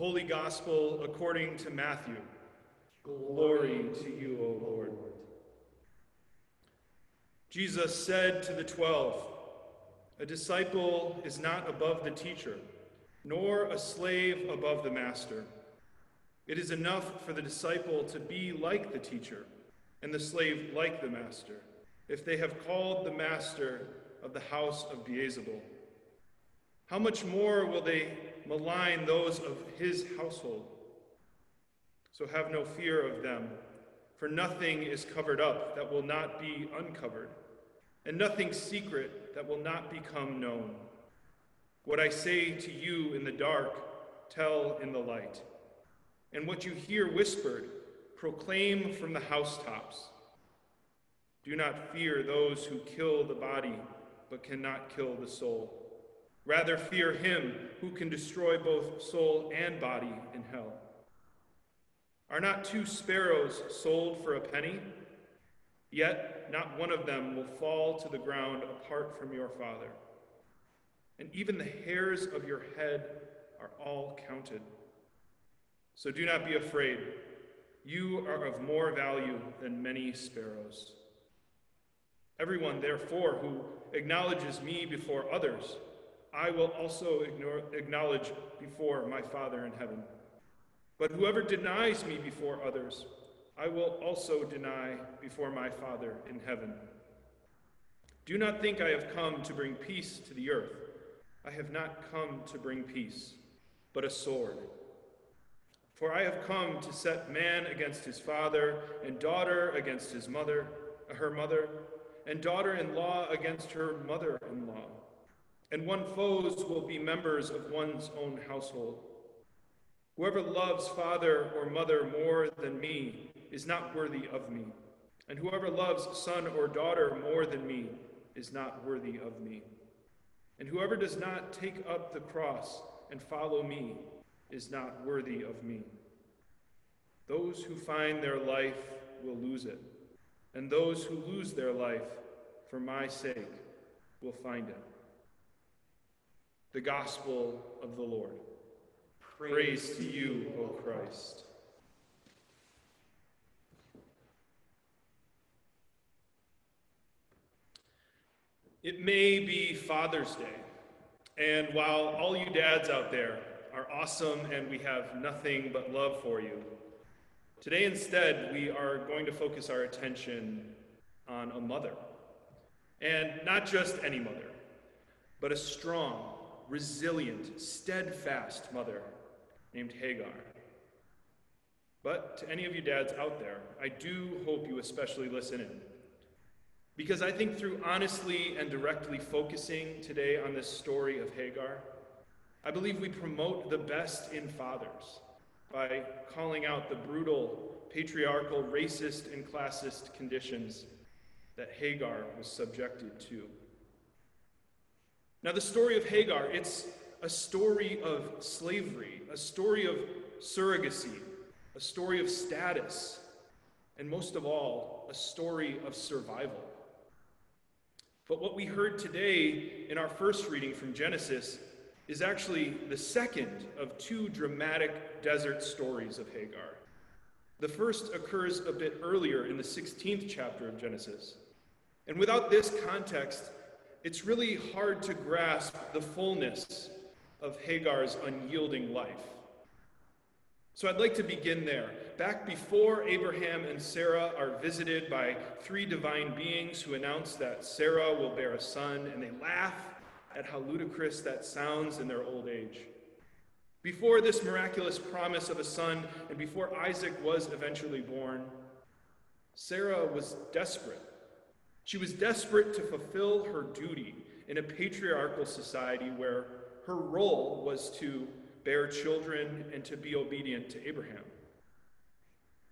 Holy Gospel according to Matthew. Glory to you, O Lord. Jesus said to the twelve, A disciple is not above the teacher, nor a slave above the master. It is enough for the disciple to be like the teacher, and the slave like the master, if they have called the master of the house of Beelzebul. How much more will they malign those of his household? So have no fear of them, for nothing is covered up that will not be uncovered, and nothing secret that will not become known. What I say to you in the dark, tell in the light. And what you hear whispered, proclaim from the housetops. Do not fear those who kill the body, but cannot kill the soul. Rather, fear him who can destroy both soul and body in hell. Are not two sparrows sold for a penny? Yet not one of them will fall to the ground apart from your Father. And even the hairs of your head are all counted. So do not be afraid. You are of more value than many sparrows. Everyone, therefore, who acknowledges me before others, I will also ignore, acknowledge before my Father in heaven. But whoever denies me before others, I will also deny before my Father in heaven. Do not think I have come to bring peace to the earth. I have not come to bring peace, but a sword. For I have come to set man against his father, and daughter against his mother, her mother, and daughter-in-law against her mother-in-law and one foes will be members of one's own household. Whoever loves father or mother more than me is not worthy of me, and whoever loves son or daughter more than me is not worthy of me. And whoever does not take up the cross and follow me is not worthy of me. Those who find their life will lose it, and those who lose their life for my sake will find it. The Gospel of the Lord. Praise, Praise to you, O Christ. It may be Father's Day, and while all you dads out there are awesome and we have nothing but love for you, today instead we are going to focus our attention on a mother. And not just any mother, but a strong, resilient, steadfast mother named Hagar. But to any of you dads out there, I do hope you especially listen in. Because I think through honestly and directly focusing today on this story of Hagar, I believe we promote the best in fathers by calling out the brutal, patriarchal, racist, and classist conditions that Hagar was subjected to. Now, the story of Hagar, it's a story of slavery, a story of surrogacy, a story of status, and most of all, a story of survival. But what we heard today in our first reading from Genesis is actually the second of two dramatic desert stories of Hagar. The first occurs a bit earlier in the 16th chapter of Genesis. And without this context, it's really hard to grasp the fullness of Hagar's unyielding life. So I'd like to begin there. Back before Abraham and Sarah are visited by three divine beings who announce that Sarah will bear a son, and they laugh at how ludicrous that sounds in their old age. Before this miraculous promise of a son, and before Isaac was eventually born, Sarah was desperate she was desperate to fulfill her duty in a patriarchal society where her role was to bear children and to be obedient to Abraham.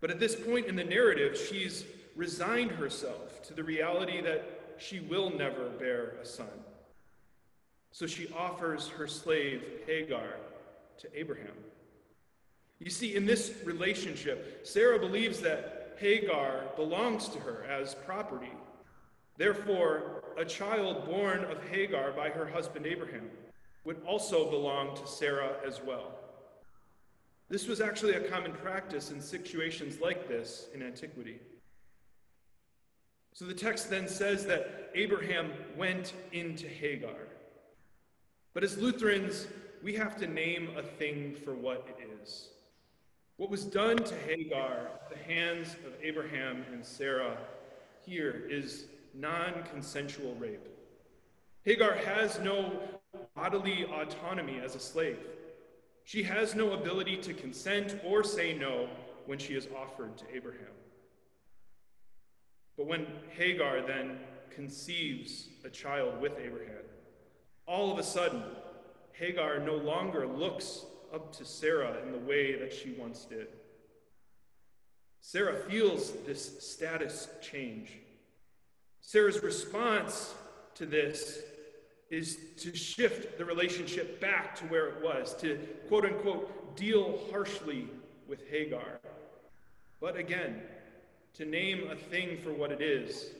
But at this point in the narrative, she's resigned herself to the reality that she will never bear a son. So she offers her slave, Hagar, to Abraham. You see, in this relationship, Sarah believes that Hagar belongs to her as property Therefore, a child born of Hagar by her husband Abraham would also belong to Sarah as well. This was actually a common practice in situations like this in antiquity. So the text then says that Abraham went into Hagar. But as Lutherans, we have to name a thing for what it is. What was done to Hagar the hands of Abraham and Sarah here is non consensual rape. Hagar has no bodily autonomy as a slave. She has no ability to consent or say no when she is offered to Abraham. But when Hagar then conceives a child with Abraham, all of a sudden, Hagar no longer looks up to Sarah in the way that she once did. Sarah feels this status change. Sarah's response to this is to shift the relationship back to where it was, to quote unquote deal harshly with Hagar. But again, to name a thing for what it is,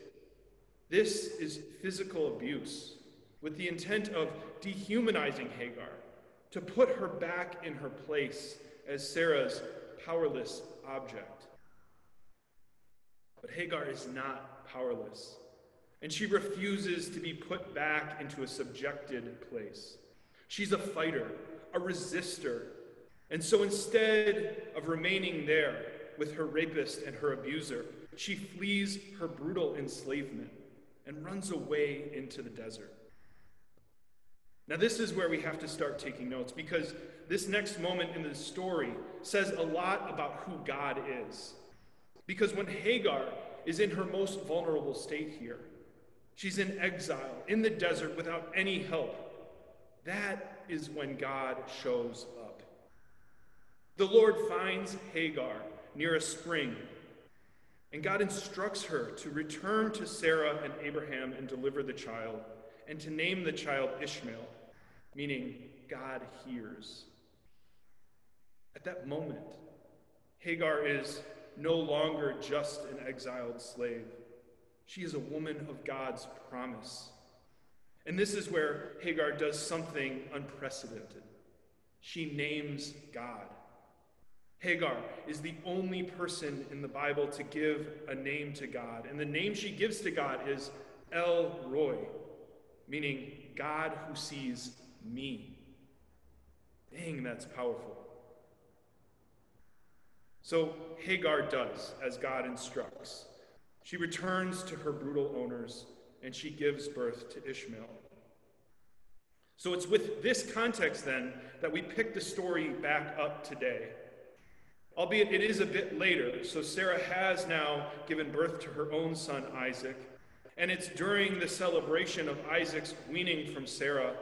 this is physical abuse with the intent of dehumanizing Hagar, to put her back in her place as Sarah's powerless object. But Hagar is not powerless, and she refuses to be put back into a subjected place. She's a fighter, a resistor, and so instead of remaining there with her rapist and her abuser, she flees her brutal enslavement and runs away into the desert. Now, this is where we have to start taking notes because this next moment in the story says a lot about who God is. Because when Hagar is in her most vulnerable state here, she's in exile, in the desert, without any help, that is when God shows up. The Lord finds Hagar near a spring, and God instructs her to return to Sarah and Abraham and deliver the child, and to name the child Ishmael meaning God hears. At that moment, Hagar is no longer just an exiled slave. She is a woman of God's promise. And this is where Hagar does something unprecedented. She names God. Hagar is the only person in the Bible to give a name to God. And the name she gives to God is El Roi, meaning God who sees me. Dang, that's powerful. So Hagar does as God instructs. She returns to her brutal owners and she gives birth to Ishmael. So it's with this context then that we pick the story back up today. Albeit it is a bit later, so Sarah has now given birth to her own son Isaac, and it's during the celebration of Isaac's weaning from Sarah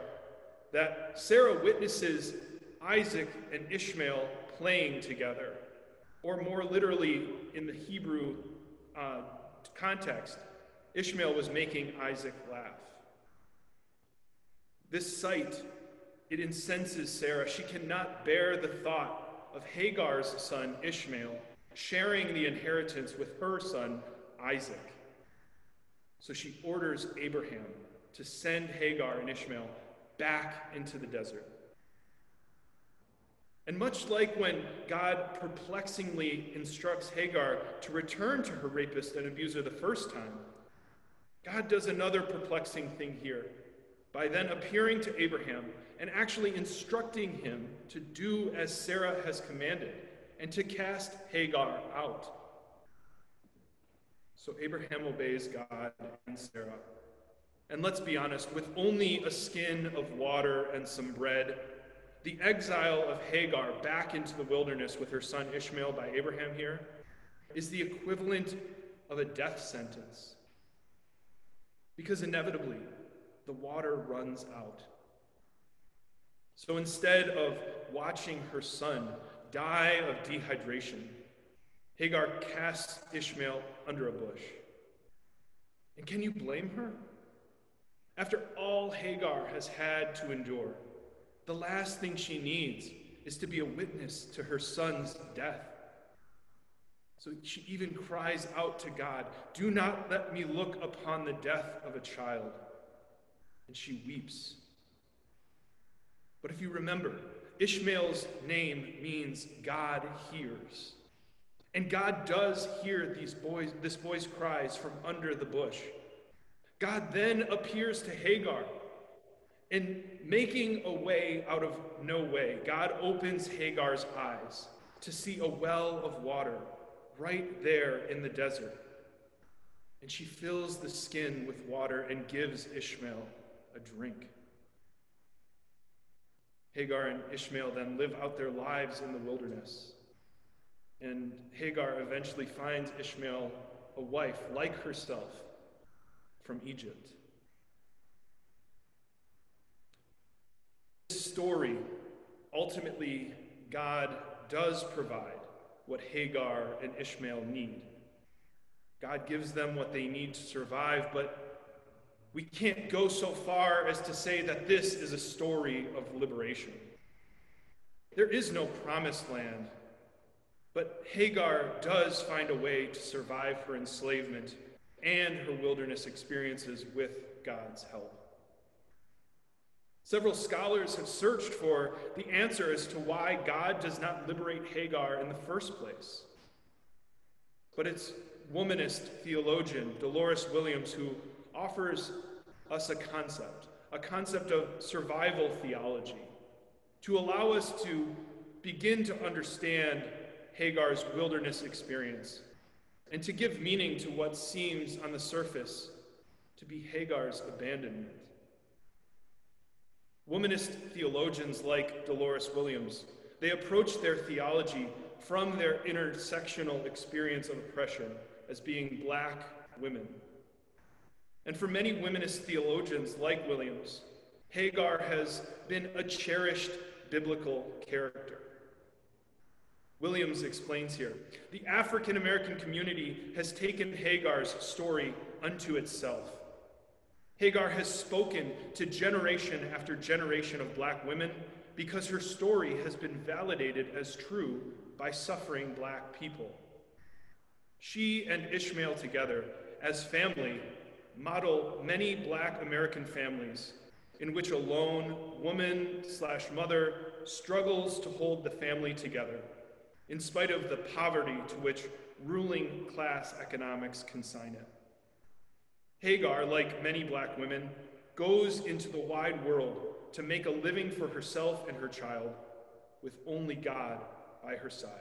that Sarah witnesses Isaac and Ishmael playing together, or more literally in the Hebrew uh, context, Ishmael was making Isaac laugh. This sight, it incenses Sarah. She cannot bear the thought of Hagar's son Ishmael sharing the inheritance with her son Isaac. So she orders Abraham to send Hagar and Ishmael back into the desert. And much like when God perplexingly instructs Hagar to return to her rapist and abuser the first time, God does another perplexing thing here by then appearing to Abraham and actually instructing him to do as Sarah has commanded and to cast Hagar out. So Abraham obeys God and Sarah. And let's be honest, with only a skin of water and some bread, the exile of Hagar back into the wilderness with her son Ishmael by Abraham here is the equivalent of a death sentence. Because inevitably, the water runs out. So instead of watching her son die of dehydration, Hagar casts Ishmael under a bush. And can you blame her? After all Hagar has had to endure, the last thing she needs is to be a witness to her son's death. So she even cries out to God, Do not let me look upon the death of a child. And she weeps. But if you remember, Ishmael's name means God hears. And God does hear these boys, this boy's cries from under the bush. God then appears to Hagar. And making a way out of no way, God opens Hagar's eyes to see a well of water right there in the desert. And she fills the skin with water and gives Ishmael a drink. Hagar and Ishmael then live out their lives in the wilderness. And Hagar eventually finds Ishmael a wife like herself from Egypt. Story, ultimately, God does provide what Hagar and Ishmael need. God gives them what they need to survive, but we can't go so far as to say that this is a story of liberation. There is no promised land, but Hagar does find a way to survive her enslavement and her wilderness experiences with God's help. Several scholars have searched for the answer as to why God does not liberate Hagar in the first place. But it's womanist theologian Dolores Williams who offers us a concept, a concept of survival theology, to allow us to begin to understand Hagar's wilderness experience and to give meaning to what seems on the surface to be Hagar's abandonment. Womanist theologians like Dolores Williams, they approach their theology from their intersectional experience of oppression as being black women. And for many womanist theologians like Williams, Hagar has been a cherished biblical character. Williams explains here the African American community has taken Hagar's story unto itself. Hagar has spoken to generation after generation of black women because her story has been validated as true by suffering black people. She and Ishmael together, as family, model many black American families in which a lone woman slash mother struggles to hold the family together in spite of the poverty to which ruling class economics consign it. Hagar, like many black women, goes into the wide world to make a living for herself and her child with only God by her side.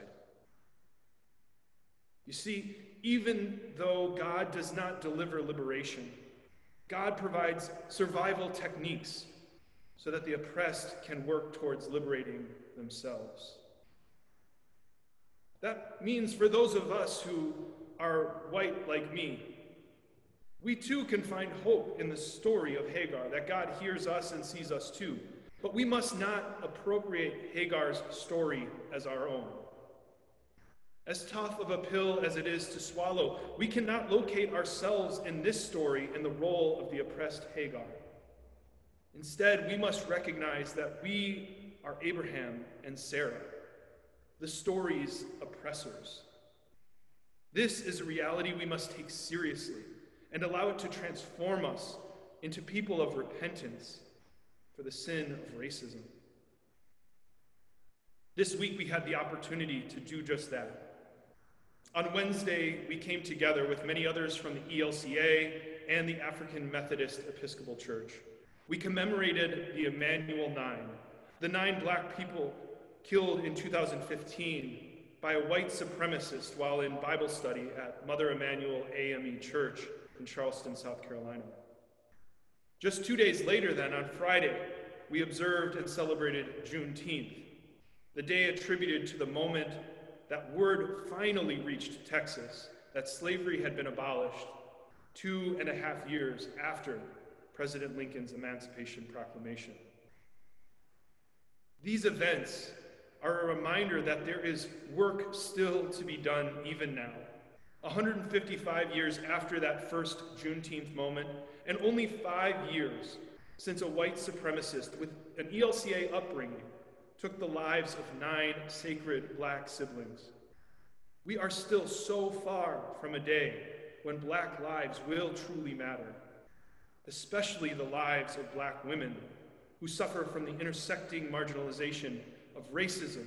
You see, even though God does not deliver liberation, God provides survival techniques so that the oppressed can work towards liberating themselves. That means for those of us who are white like me, we too can find hope in the story of Hagar, that God hears us and sees us too. But we must not appropriate Hagar's story as our own. As tough of a pill as it is to swallow, we cannot locate ourselves in this story in the role of the oppressed Hagar. Instead, we must recognize that we are Abraham and Sarah, the story's oppressors. This is a reality we must take seriously and allow it to transform us into people of repentance for the sin of racism. This week, we had the opportunity to do just that. On Wednesday, we came together with many others from the ELCA and the African Methodist Episcopal Church. We commemorated the Emanuel Nine, the nine black people killed in 2015 by a white supremacist while in Bible study at Mother Emanuel AME Church in Charleston, South Carolina. Just two days later, then, on Friday, we observed and celebrated Juneteenth, the day attributed to the moment that word finally reached Texas that slavery had been abolished two and a half years after President Lincoln's Emancipation Proclamation. These events are a reminder that there is work still to be done even now. 155 years after that first Juneteenth moment, and only five years since a white supremacist with an ELCA upbringing took the lives of nine sacred black siblings. We are still so far from a day when black lives will truly matter, especially the lives of black women who suffer from the intersecting marginalization of racism,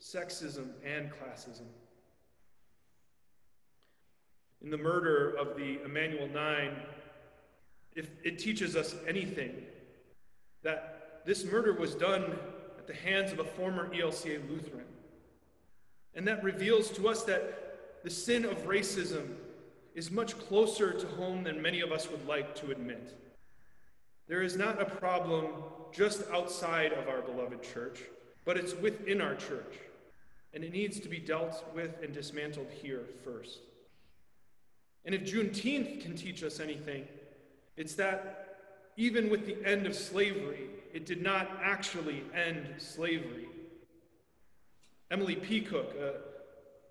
sexism, and classism. In the murder of the Emanuel Nine, if it teaches us anything, that this murder was done at the hands of a former ELCA Lutheran. And that reveals to us that the sin of racism is much closer to home than many of us would like to admit. There is not a problem just outside of our beloved church, but it's within our church, and it needs to be dealt with and dismantled here first. And if Juneteenth can teach us anything, it's that even with the end of slavery, it did not actually end slavery. Emily Peacock, a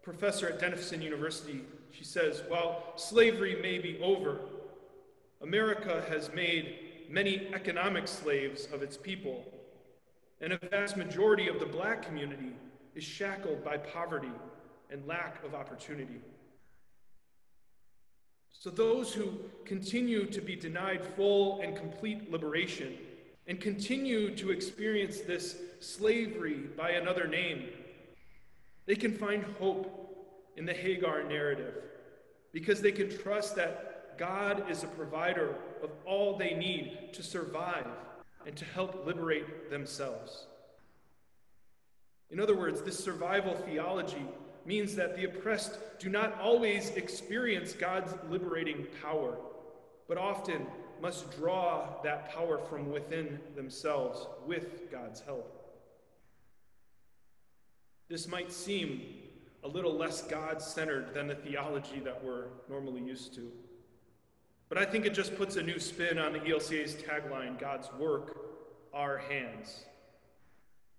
professor at Denison University, she says, while slavery may be over, America has made many economic slaves of its people, and a vast majority of the black community is shackled by poverty and lack of opportunity. So, those who continue to be denied full and complete liberation and continue to experience this slavery by another name, they can find hope in the Hagar narrative because they can trust that God is a provider of all they need to survive and to help liberate themselves. In other words, this survival theology means that the oppressed do not always experience God's liberating power, but often must draw that power from within themselves with God's help. This might seem a little less God centered than the theology that we're normally used to. But I think it just puts a new spin on the ELCA's tagline God's work, our hands.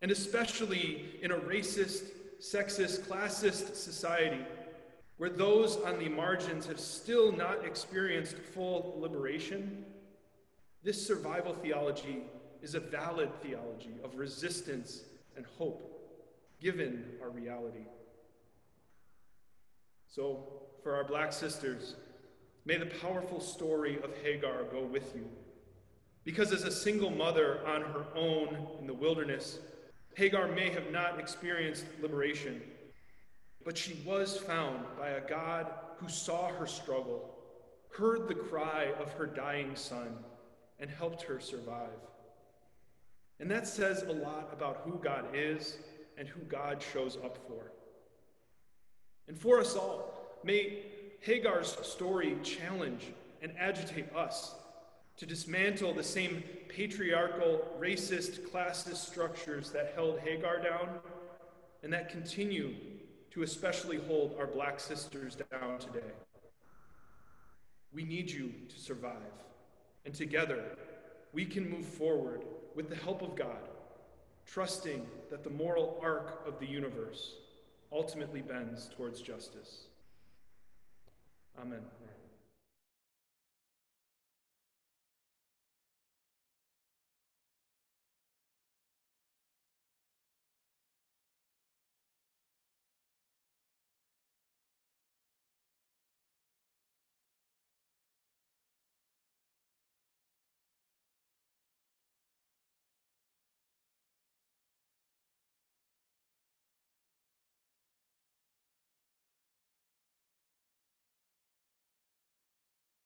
And especially in a racist, sexist, classist society where those on the margins have still not experienced full liberation, this survival theology is a valid theology of resistance and hope given our reality. So, for our black sisters, may the powerful story of Hagar go with you. Because as a single mother on her own in the wilderness, Hagar may have not experienced liberation, but she was found by a God who saw her struggle, heard the cry of her dying son, and helped her survive. And that says a lot about who God is and who God shows up for. And for us all, may Hagar's story challenge and agitate us to dismantle the same patriarchal, racist, classist structures that held Hagar down and that continue to especially hold our black sisters down today. We need you to survive, and together we can move forward with the help of God, trusting that the moral arc of the universe ultimately bends towards justice. Amen.